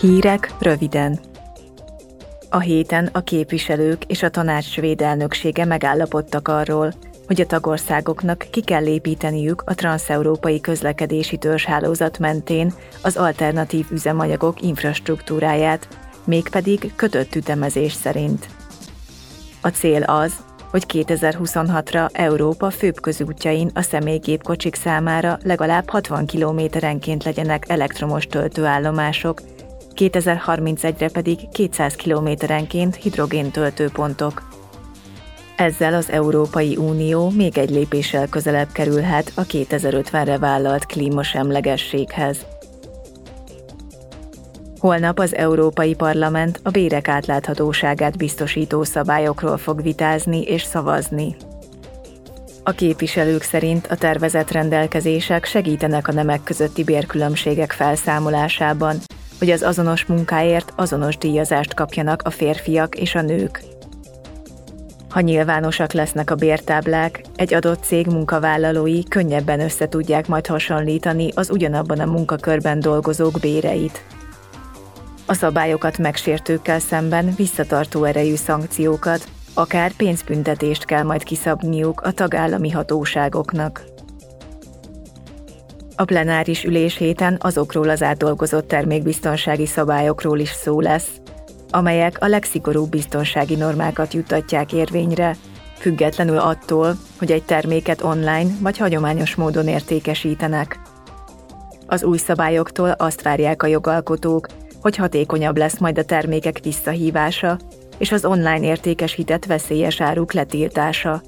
Hírek röviden. A héten a képviselők és a tanács svéd megállapodtak arról, hogy a tagországoknak ki kell építeniük a transeurópai közlekedési törzshálózat mentén az alternatív üzemanyagok infrastruktúráját, mégpedig kötött ütemezés szerint. A cél az, hogy 2026-ra Európa főbb közútjain a személygépkocsik számára legalább 60 kilométerenként legyenek elektromos töltőállomások, 2031-re pedig 200 kilométerenként hidrogéntöltőpontok. Ezzel az Európai Unió még egy lépéssel közelebb kerülhet a 2050-re vállalt klímasemlegességhez. Holnap az Európai Parlament a bérek átláthatóságát biztosító szabályokról fog vitázni és szavazni. A képviselők szerint a tervezett rendelkezések segítenek a nemek közötti bérkülönbségek felszámolásában, hogy az azonos munkáért azonos díjazást kapjanak a férfiak és a nők. Ha nyilvánosak lesznek a bértáblák, egy adott cég munkavállalói könnyebben össze tudják majd hasonlítani az ugyanabban a munkakörben dolgozók béreit. A szabályokat megsértőkkel szemben visszatartó erejű szankciókat, akár pénzbüntetést kell majd kiszabniuk a tagállami hatóságoknak. A plenáris ülés héten azokról az átdolgozott termékbiztonsági szabályokról is szó lesz, amelyek a legszigorúbb biztonsági normákat juttatják érvényre, függetlenül attól, hogy egy terméket online vagy hagyományos módon értékesítenek. Az új szabályoktól azt várják a jogalkotók, hogy hatékonyabb lesz majd a termékek visszahívása és az online értékesített veszélyes áruk letiltása.